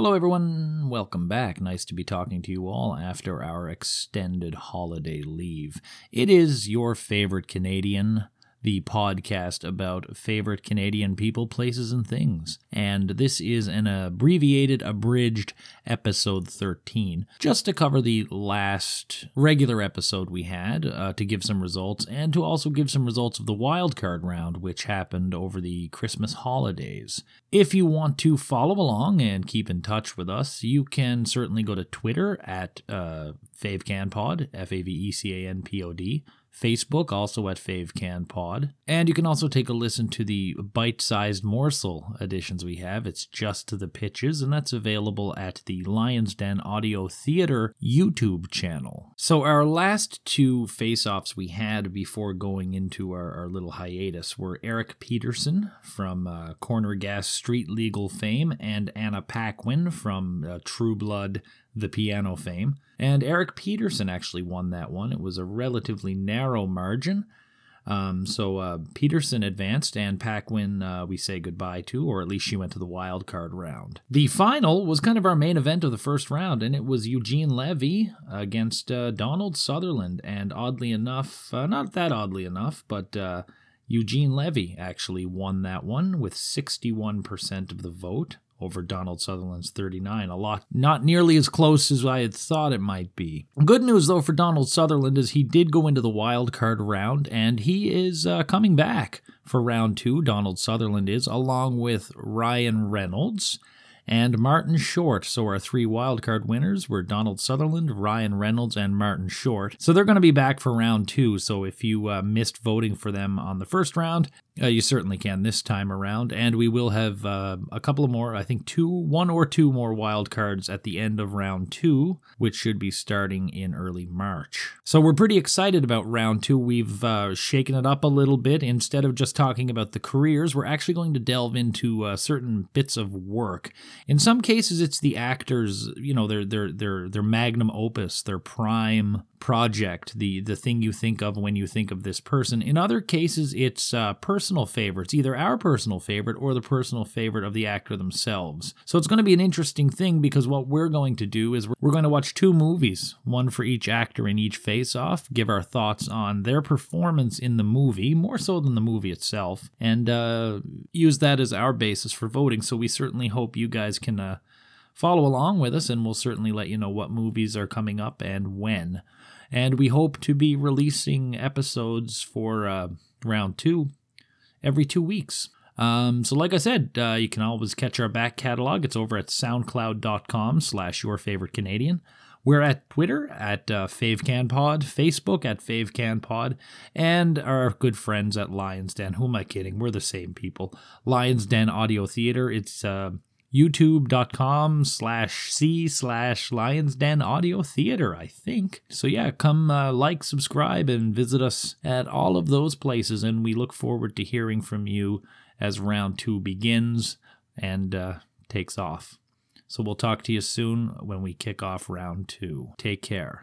Hello, everyone. Welcome back. Nice to be talking to you all after our extended holiday leave. It is your favorite Canadian, the podcast about favorite Canadian people, places, and things. And this is an abbreviated, abridged episode 13, just to cover the last regular episode we had, uh, to give some results, and to also give some results of the wildcard round, which happened over the Christmas holidays. If you want to follow along and keep in touch with us, you can certainly go to Twitter at uh, FaveCanPod, F A V E C A N P O D. Facebook, also at FaveCanPod. And you can also take a listen to the bite sized morsel editions we have. It's just to the pitches, and that's available at the Lions Den Audio Theater YouTube channel. So, our last two face offs we had before going into our, our little hiatus were Eric Peterson from uh, Corner Gas Street Legal fame and Anna Paquin from uh, True Blood the piano fame. And Eric Peterson actually won that one. It was a relatively narrow margin. Um, so uh, Peterson advanced, and Paquin uh, we say goodbye to, or at least she went to the wild card round. The final was kind of our main event of the first round, and it was Eugene Levy against uh, Donald Sutherland. And oddly enough, uh, not that oddly enough, but uh, Eugene Levy actually won that one with 61% of the vote over Donald Sutherland's 39. A lot, not nearly as close as I had thought it might be. Good news, though, for Donald Sutherland is he did go into the wild card round, and he is uh, coming back for round two. Donald Sutherland is, along with Ryan Reynolds and Martin Short. So our three wildcard winners were Donald Sutherland, Ryan Reynolds, and Martin Short. So they're going to be back for round two. So if you uh, missed voting for them on the first round, uh, you certainly can this time around. And we will have uh, a couple of more, I think two, one or two more wildcards at the end of round two, which should be starting in early March. So we're pretty excited about round two. We've uh, shaken it up a little bit. Instead of just talking about the careers, we're actually going to delve into uh, certain bits of work. In some cases, it's the actors, you know, their their their their magnum opus, their prime project, the the thing you think of when you think of this person. In other cases, it's uh, personal favorites, either our personal favorite or the personal favorite of the actor themselves. So it's going to be an interesting thing because what we're going to do is we're going to watch two movies, one for each actor in each face off, give our thoughts on their performance in the movie, more so than the movie itself, and uh, use that as our basis for voting. So we certainly hope you guys can. Uh, follow along with us, and we'll certainly let you know what movies are coming up and when. And we hope to be releasing episodes for uh, round two every two weeks. Um, so, like I said, uh, you can always catch our back catalog. It's over at soundcloud.com slash your favorite Canadian. We're at Twitter at uh, FaveCanPod, Facebook at FaveCanPod, and our good friends at Lions Den. Who am I kidding? We're the same people. Lions Den Audio Theater. It's uh, youtube.com slash c slash lions den audio theater i think. So yeah come uh, like subscribe and visit us at all of those places and we look forward to hearing from you as round two begins and uh, takes off. So we'll talk to you soon when we kick off round two. Take care